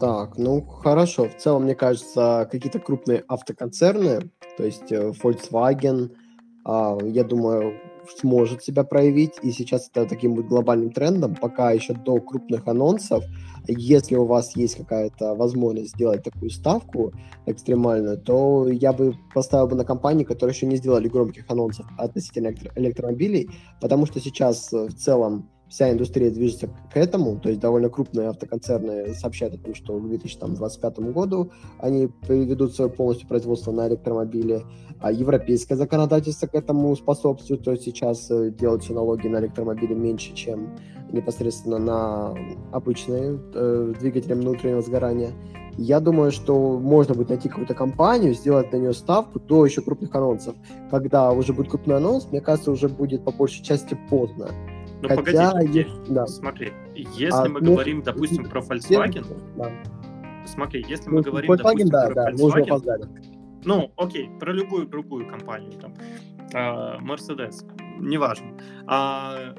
S2: Так, ну хорошо. В целом, мне кажется, какие-то крупные автоконцерны, то есть э, Volkswagen, а, я думаю, сможет себя проявить, и сейчас это таким будет глобальным трендом, пока еще до крупных анонсов, если у вас есть какая-то возможность сделать такую ставку экстремальную, то я бы поставил бы на компании, которые еще не сделали громких анонсов относительно электромобилей, потому что сейчас э, в целом вся индустрия движется к этому, то есть довольно крупные автоконцерны сообщают о том, что к 2025 году они переведут свое полностью производство на электромобили, а европейское законодательство к этому способствует, то есть сейчас э, делаются налоги на электромобили меньше, чем непосредственно на обычные э, двигатели внутреннего сгорания. Я думаю, что можно будет найти какую-то компанию, сделать на нее ставку до еще крупных анонсов. Когда уже будет крупный анонс, мне кажется, уже будет по большей части поздно.
S1: Ну, Хотя, погоди, есть, да. смотри, если а, мы ну, говорим, допустим, про Volkswagen, да. смотри, если ну, мы говорим, Volkswagen, допустим,
S2: да,
S1: про
S2: да,
S1: Volkswagen, ну, окей, про любую другую компанию, там, а, Mercedes, неважно, а,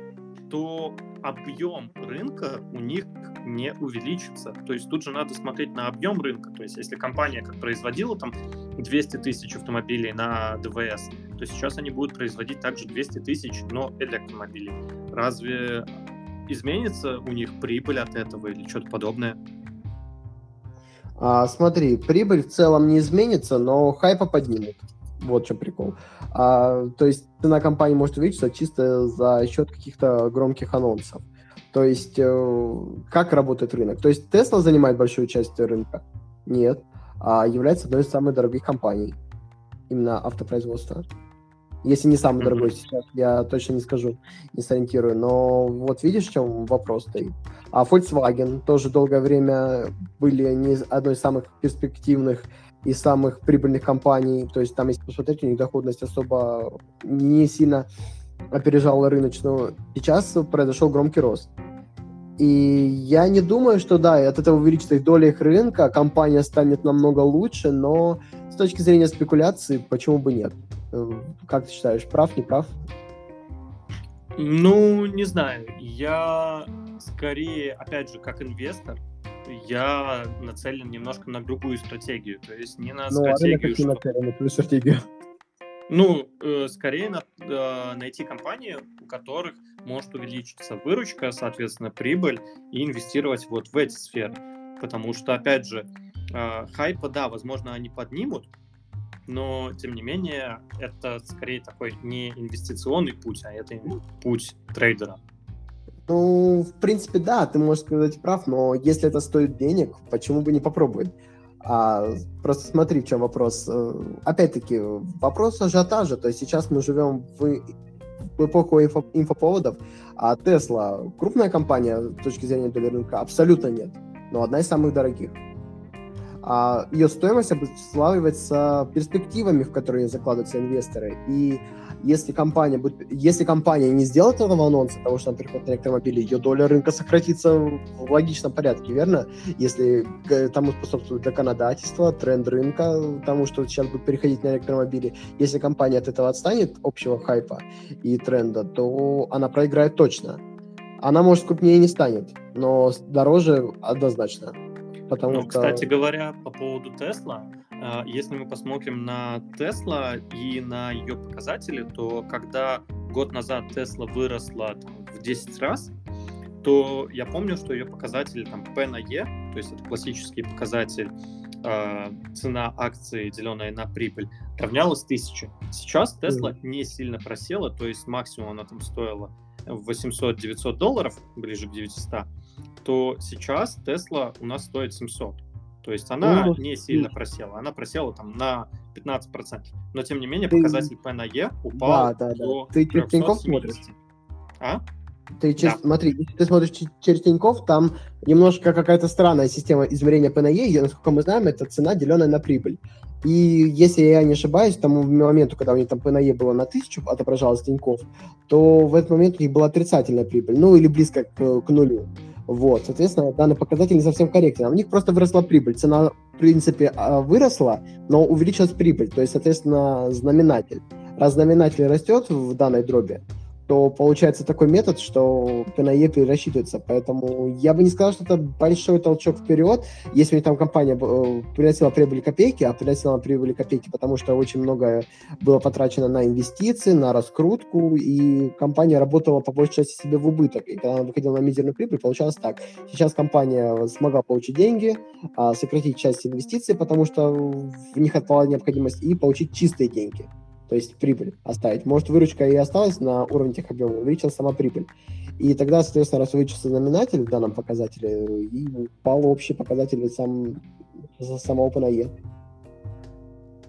S1: то объем рынка у них не увеличится. То есть тут же надо смотреть на объем рынка. То есть если компания как производила там 200 тысяч автомобилей на ДВС, то сейчас они будут производить также 200 тысяч, но электромобилей. Разве изменится у них прибыль от этого или что-то подобное?
S2: А, смотри, прибыль в целом не изменится, но хайпа поднимут. Вот в чем прикол. А, то есть цена компании может увеличиться чисто за счет каких-то громких анонсов. То есть э, как работает рынок? То есть Tesla занимает большую часть рынка? Нет. А является одной из самых дорогих компаний. Именно автопроизводства. Если не самый mm-hmm. дорогой сейчас, я точно не скажу, не сориентирую. Но вот видишь, в чем вопрос стоит. А Volkswagen тоже долгое время были не одной из самых перспективных и самых прибыльных компаний. То есть там, если посмотреть, у них доходность особо не сильно опережала рыночную. Сейчас произошел громкий рост. И я не думаю, что да, от этого увеличится их доля их рынка, компания станет намного лучше, но с точки зрения спекуляции, почему бы нет? Э, как ты считаешь, прав, не прав?
S1: Ну, не знаю. Я скорее, опять же, как инвестор, я нацелен немножко на другую стратегию. То есть не на ну, стратегию, а что... нацелен на твою стратегию? Ну, э, скорее на, э, найти компании, у которых может увеличиться выручка, соответственно, прибыль, и инвестировать вот в эти сферы. Потому что, опять же, э, хайпа, да, возможно, они поднимут, но, тем не менее, это скорее такой не инвестиционный путь, а это путь трейдера.
S2: Ну, в принципе, да, ты можешь сказать прав, но если это стоит денег, почему бы не попробовать? А, просто смотри, в чем вопрос. Э, опять-таки, вопрос ажиотажа. То есть сейчас мы живем в, в эпоху инфо, инфоповодов, а Tesla крупная компания с точки зрения доли рынка? Абсолютно нет. Но одна из самых дорогих. А ее стоимость обуславливается перспективами, в которые закладываются инвесторы. И если компания, будет, если компания не сделает этого анонса, того, что она переходит на электромобили, ее доля рынка сократится в логичном порядке, верно? Если тому способствует законодательство, тренд рынка, тому, что сейчас будет переходить на электромобили, если компания от этого отстанет, общего хайпа и тренда, то она проиграет точно. Она, может, крупнее не станет, но дороже однозначно.
S1: Потому ну, что... кстати говоря, по поводу Тесла, а, если мы посмотрим на Тесла и на ее показатели, то когда год назад Тесла выросла там, в 10 раз, то я помню, что ее показатель там P на E, то есть это классический показатель э, цена акции, деленная на прибыль, равнялась 1000. Сейчас Тесла mm-hmm. не сильно просела, то есть максимум она там стоила 800-900 долларов, ближе к 900, то сейчас Тесла у нас стоит 700. То есть она ну, не сильно просела, она просела там на 15%. Но тем не менее показатель P на E упал да, да, до да. Ты через Тинькофф смотришь?
S2: А? Ты через, да. смотри, если ты смотришь через Тинькофф, там немножко какая-то странная система измерения P на E, и, насколько мы знаем, это цена, деленная на прибыль. И если я не ошибаюсь, тому моменту, когда у них там P на E было на тысячу, отображалось Тинькофф, то в этот момент у них была отрицательная прибыль, ну или близко к, к нулю. Вот, соответственно, данный показатель не совсем корректен. А у них просто выросла прибыль. Цена, в принципе, а, выросла, но увеличилась прибыль. То есть, соответственно, знаменатель. Раз знаменатель растет в данной дроби, то получается такой метод, что ПНЕ перерасчитывается. Поэтому я бы не сказал, что это большой толчок вперед, если там компания э, приносила прибыли копейки, а приносила прибыли копейки, потому что очень много было потрачено на инвестиции, на раскрутку, и компания работала по большей части себе в убыток. И когда она выходила на мизерную прибыль, получалось так. Сейчас компания смогла получить деньги, а, сократить часть инвестиций, потому что в них отпала необходимость, и получить чистые деньги то есть прибыль оставить. Может, выручка и осталась на уровне тех объемов, увеличилась сама прибыль. И тогда, соответственно, раз увеличился знаменатель в данном показателе, и упал общий показатель сам, самого OpenAE.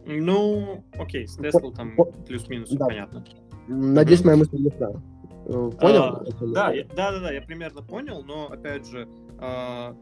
S1: Ну, окей, с Tesla там плюс-минус да. понятно.
S2: Надеюсь, моя мысль
S1: права. Э, понял? А, да, я, да, да, да, я примерно понял, но опять же, э,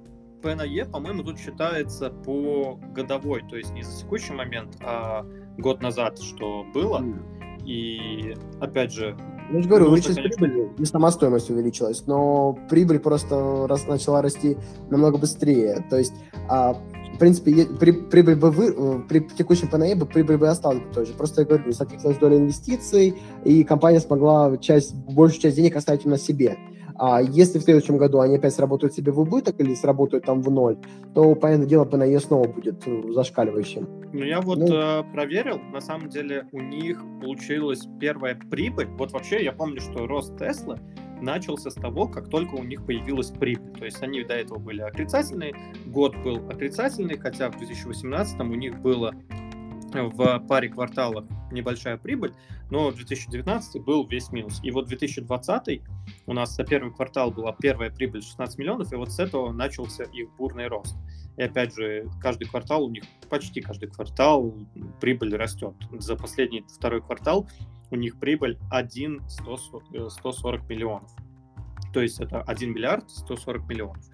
S1: PNE, по-моему, тут считается по годовой, то есть не за текущий момент, а год назад, что было. Mm. И опять же,
S2: ну, я же говорю, увеличилась конечно... прибыль, и сама стоимость увеличилась, но прибыль просто раз, начала расти намного быстрее. То есть а, в принципе, при, прибыль бы вы, э, при текущем ПНЕ бы прибыль бы осталась бы той же. Просто я говорю, сократилась доля инвестиций, и компания смогла часть, большую часть денег оставить на себе. А если в следующем году они опять сработают себе в убыток или сработают там в ноль, то, понятное дело, ПНЕ снова будет э, зашкаливающим.
S1: Ну, я вот ну, э, проверил, на самом деле у них получилась первая прибыль. Вот вообще я помню, что рост Теслы начался с того, как только у них появилась прибыль. То есть они до этого были отрицательные, год был отрицательный, хотя в 2018 у них было в паре кварталов небольшая прибыль, но 2019 был весь минус. И вот 2020 у нас за первый квартал была первая прибыль 16 миллионов, и вот с этого начался их бурный рост. И опять же, каждый квартал у них, почти каждый квартал прибыль растет. За последний второй квартал у них прибыль 1 140 э, миллионов. То есть это 1 миллиард 140 миллионов.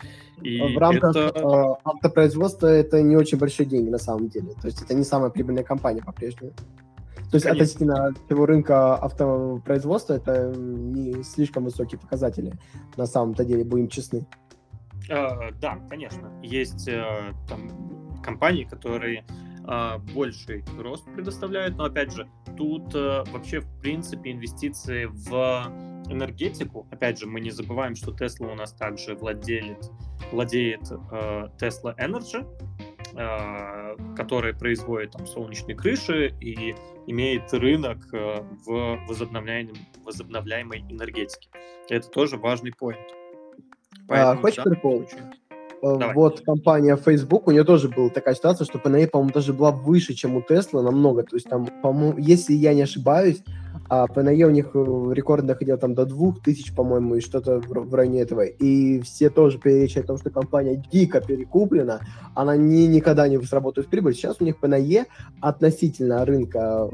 S2: И в рамках это... Э, автопроизводства это не очень большие деньги на самом деле. То есть это не самая прибыльная компания по-прежнему. То есть Конечно. относительно всего рынка автопроизводства это не слишком высокие показатели. На самом-то деле, будем честны.
S1: Uh, да, конечно. Есть uh, там компании, которые uh, больший рост предоставляют, но опять же, тут вообще в принципе инвестиции в энергетику. Опять же, мы не забываем, что Tesla у нас также владеет, владеет э, Tesla Energy, э, который производит там солнечные крыши и имеет рынок э, в возобновляемой, возобновляемой энергетике. Это тоже важный поинт.
S2: А, хочешь прикол? Э, Давай. Вот компания Facebook, у нее тоже была такая ситуация, что PNE, по-моему, даже была выше, чем у Tesla намного. То есть там, по-моему, если я не ошибаюсь, а PNE у них э, рекорд доходил там до 2000, по-моему, и что-то в районе этого. И все тоже перечат о том, что компания дико перекуплена, она не, никогда не сработает в прибыль. Сейчас у них PNE относительно рынка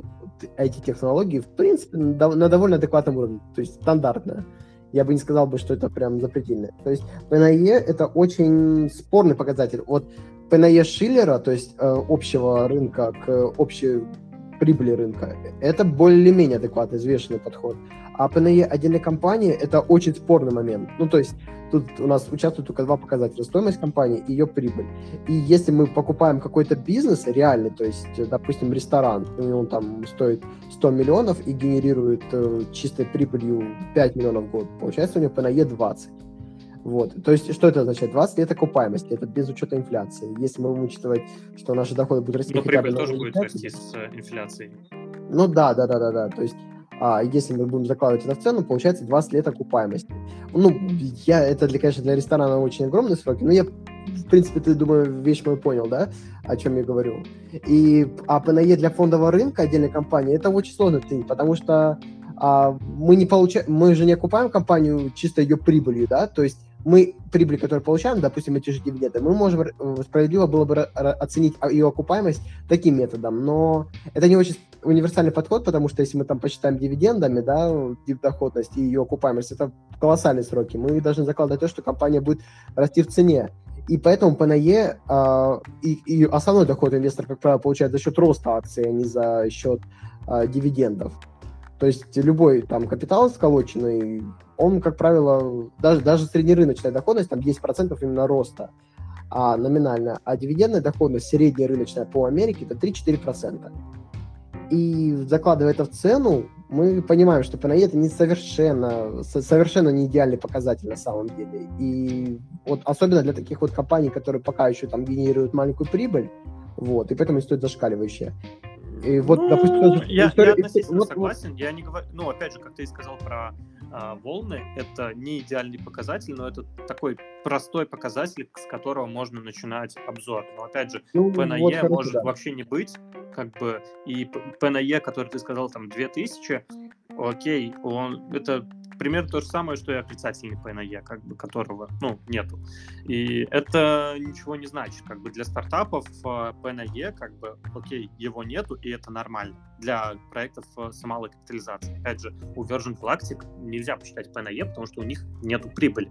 S2: IT-технологий, в принципе, на довольно адекватном уровне, то есть стандартная я бы не сказал бы, что это прям запретительно. То есть ПНЕ это очень спорный показатель. От ПНЕ Шиллера, то есть э, общего рынка к общей прибыли рынка, это более-менее адекватный, взвешенный подход. А ПНЕ отдельной компании это очень спорный момент. Ну, то есть тут у нас участвуют только два показателя. Стоимость компании и ее прибыль. И если мы покупаем какой-то бизнес реальный, то есть, допустим, ресторан, и он там стоит 100 миллионов и генерирует э, чистой прибылью 5 миллионов в год, получается у него ПНЕ 20. Вот. То есть, что это означает? 20 лет окупаемости, это без учета инфляции. Если мы будем учитывать, что наши доходы будут расти...
S1: Но прибыль тоже будет расти с э, инфляцией.
S2: Ну да, да, да, да, да. То есть а если мы будем закладывать это в цену, получается 20 лет окупаемости. Ну, я, это, для, конечно, для ресторана очень огромные сроки, но я, в принципе, ты, думаю, вещь мою понял, да, о чем я говорю. И, а ПНЕ для фондового рынка отдельной компании, это очень сложно ценить, потому что а, мы не получаем, мы же не окупаем компанию чисто ее прибылью, да, то есть мы прибыль, которую получаем, допустим, эти же дивиденды, мы можем э, справедливо было бы оценить ее окупаемость таким методом, но это не очень универсальный подход, потому что если мы там посчитаем дивидендами, да, доходность и ее окупаемость, это колоссальные сроки. Мы должны закладывать то, что компания будет расти в цене. И поэтому ПНЕ э, и, и основной доход инвестор, как правило, получает за счет роста акций, а не за счет э, дивидендов. То есть любой там капитал сколоченный, он, как правило, даже, даже среднерыночная доходность, там 10% именно роста а, номинально, а дивидендная доходность, средняя рыночная по Америке, это 3-4%. И закладывая это в цену, мы понимаем, что ПНЕ это не совершенно, совершенно не идеальный показатель на самом деле. И вот особенно для таких вот компаний, которые пока еще там генерируют маленькую прибыль, вот, и поэтому стоит зашкаливающая.
S1: И вот, ну, допустим, я, история... я относительно вот, согласен. Вот. Я не говорю, ну, опять же, как ты и сказал про а, волны, это не идеальный показатель, но это такой простой показатель, с которого можно начинать обзор. Но опять же, ну, ПНЕ вот, может да. вообще не быть, как бы, и ПНЕ, который ты сказал, там, 2000, окей, он, это примерно то же самое, что и отрицательный PNE, как бы, которого, ну, нету. И это ничего не значит. Как бы для стартапов PNE, как бы, окей, его нету, и это нормально. Для проектов с малой капитализацией. Опять же, у Virgin Galactic нельзя посчитать PNE, потому что у них нету прибыли.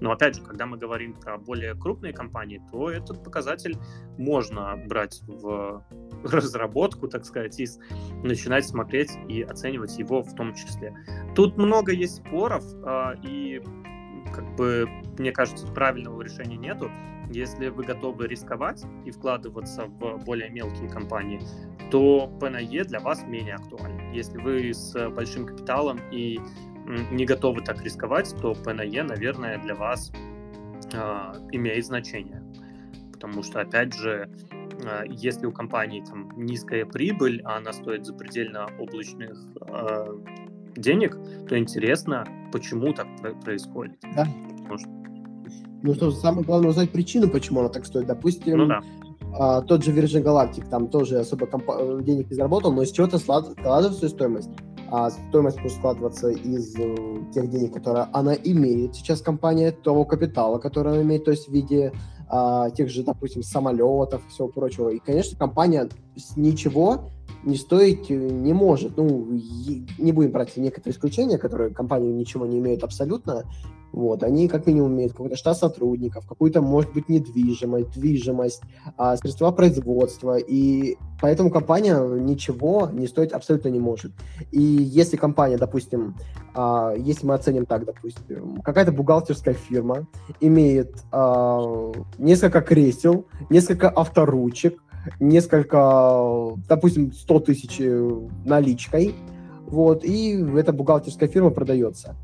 S1: Но, опять же, когда мы говорим про более крупные компании, то этот показатель можно брать в [LAUGHS] разработку, так сказать, и начинать смотреть и оценивать его в том числе. Тут много есть споров, э, и как бы, мне кажется, правильного решения нету. Если вы готовы рисковать и вкладываться в более мелкие компании, то PNE для вас менее актуален. Если вы с большим капиталом и не готовы так рисковать, то PNE, наверное, для вас э, имеет значение. Потому что, опять же, э, если у компании там низкая прибыль, а она стоит запредельно облачных э, денег, то интересно, почему так происходит.
S2: Да. Ну что, самое главное узнать причину, почему она так стоит. Допустим, ну, да. а, тот же Virgin Galactic там тоже особо комп- денег не заработал, но из чего-то складывает свою стоимость. А стоимость может складываться из э, тех денег, которые она имеет сейчас компания, того капитала, который она имеет, то есть в виде а, тех же, допустим, самолетов и всего прочего. И, конечно, компания ничего не стоить э, не может. Ну, не будем брать некоторые исключения, которые компании ничего не имеют абсолютно. Вот, они как минимум имеют какой-то штат сотрудников, какую-то, может быть, недвижимость, движимость, а, средства производства, и поэтому компания ничего не стоить абсолютно не может. И если компания, допустим, а, если мы оценим так, допустим, какая-то бухгалтерская фирма имеет а, несколько кресел, несколько авторучек, несколько, допустим, 100 тысяч э, наличкой, вот, и эта бухгалтерская фирма продается.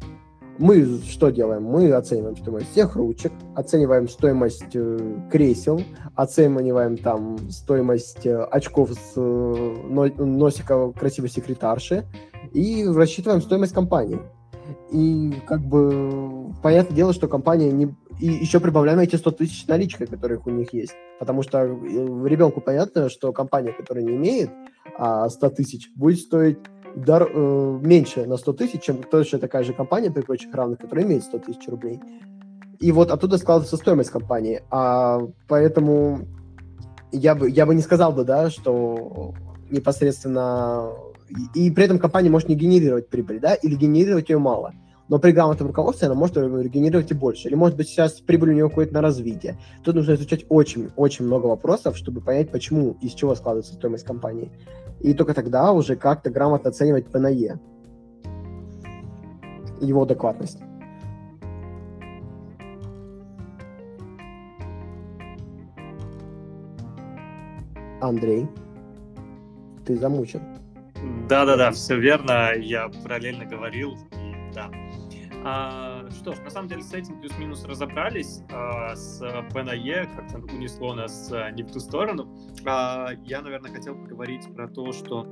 S2: Мы что делаем? Мы оцениваем стоимость всех ручек, оцениваем стоимость э, кресел, оцениваем там стоимость э, очков с э, носика красивой секретарши и рассчитываем стоимость компании. И как бы понятное дело, что компания не... И еще прибавляем эти 100 тысяч наличкой, которых у них есть. Потому что ребенку понятно, что компания, которая не имеет а, 100 тысяч, будет стоить дар, э, меньше на 100 тысяч, чем точно такая же компания при прочих равных, которая имеет 100 тысяч рублей. И вот оттуда складывается стоимость компании. А, поэтому я бы, я бы не сказал бы, да, что непосредственно и при этом компания может не генерировать прибыль, да, или генерировать ее мало. Но при грамотном руководстве она может генерировать и больше. Или, может быть, сейчас прибыль у нее уходит на развитие. Тут нужно изучать очень-очень много вопросов, чтобы понять, почему, из чего складывается стоимость компании. И только тогда уже как-то грамотно оценивать ПНЕ. Его адекватность. Андрей, ты замучен.
S1: Да-да-да, все верно. Я параллельно говорил. И, да. А, что ж, на самом деле с этим плюс-минус разобрались. А, с ПНЕ как-то унесло нас а, не в ту сторону. А, я, наверное, хотел поговорить про то, что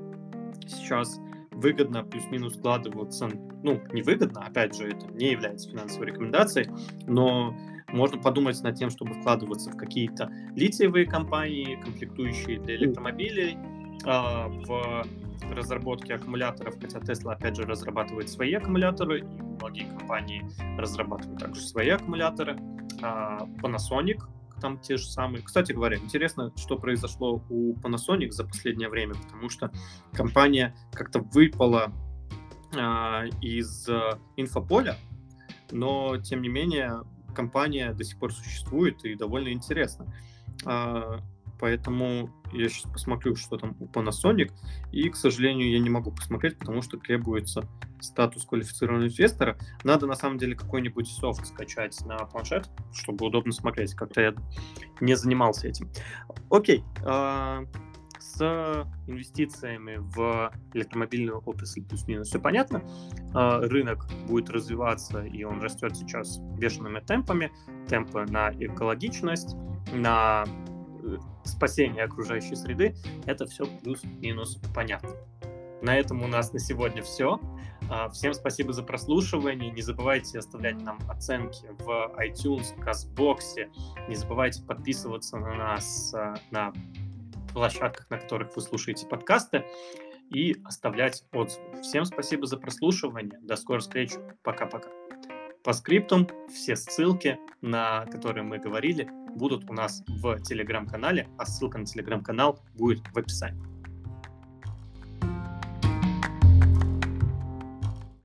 S1: сейчас выгодно плюс-минус вкладываться, ну, невыгодно, опять же, это не является финансовой рекомендацией, но можно подумать над тем, чтобы вкладываться в какие-то литиевые компании, комплектующие для электромобилей, в разработки аккумуляторов, хотя Tesla, опять же, разрабатывает свои аккумуляторы, и многие компании разрабатывают также свои аккумуляторы. А Panasonic там те же самые. Кстати говоря, интересно, что произошло у Panasonic за последнее время, потому что компания как-то выпала а, из а, инфополя, но тем не менее компания до сих пор существует и довольно интересно. А, поэтому я сейчас посмотрю, что там у Panasonic, и, к сожалению, я не могу посмотреть, потому что требуется статус квалифицированного инвестора. Надо, на самом деле, какой-нибудь софт скачать на планшет, чтобы удобно смотреть. Как-то я не занимался этим. Окей. А, с инвестициями в электромобильную отрасль плюс-минус все понятно. А, рынок будет развиваться, и он растет сейчас бешеными темпами. Темпы на экологичность, на спасения окружающей среды, это все плюс-минус понятно. На этом у нас на сегодня все. А, всем спасибо за прослушивание. Не забывайте оставлять нам оценки в iTunes, Казбоксе. Не забывайте подписываться на нас а, на площадках, на которых вы слушаете подкасты. и оставлять отзывы. Всем спасибо за прослушивание. До скорых встреч. Пока-пока. По скриптам все ссылки, на которые мы говорили, будут у нас в телеграм-канале, а ссылка на телеграм-канал будет в описании.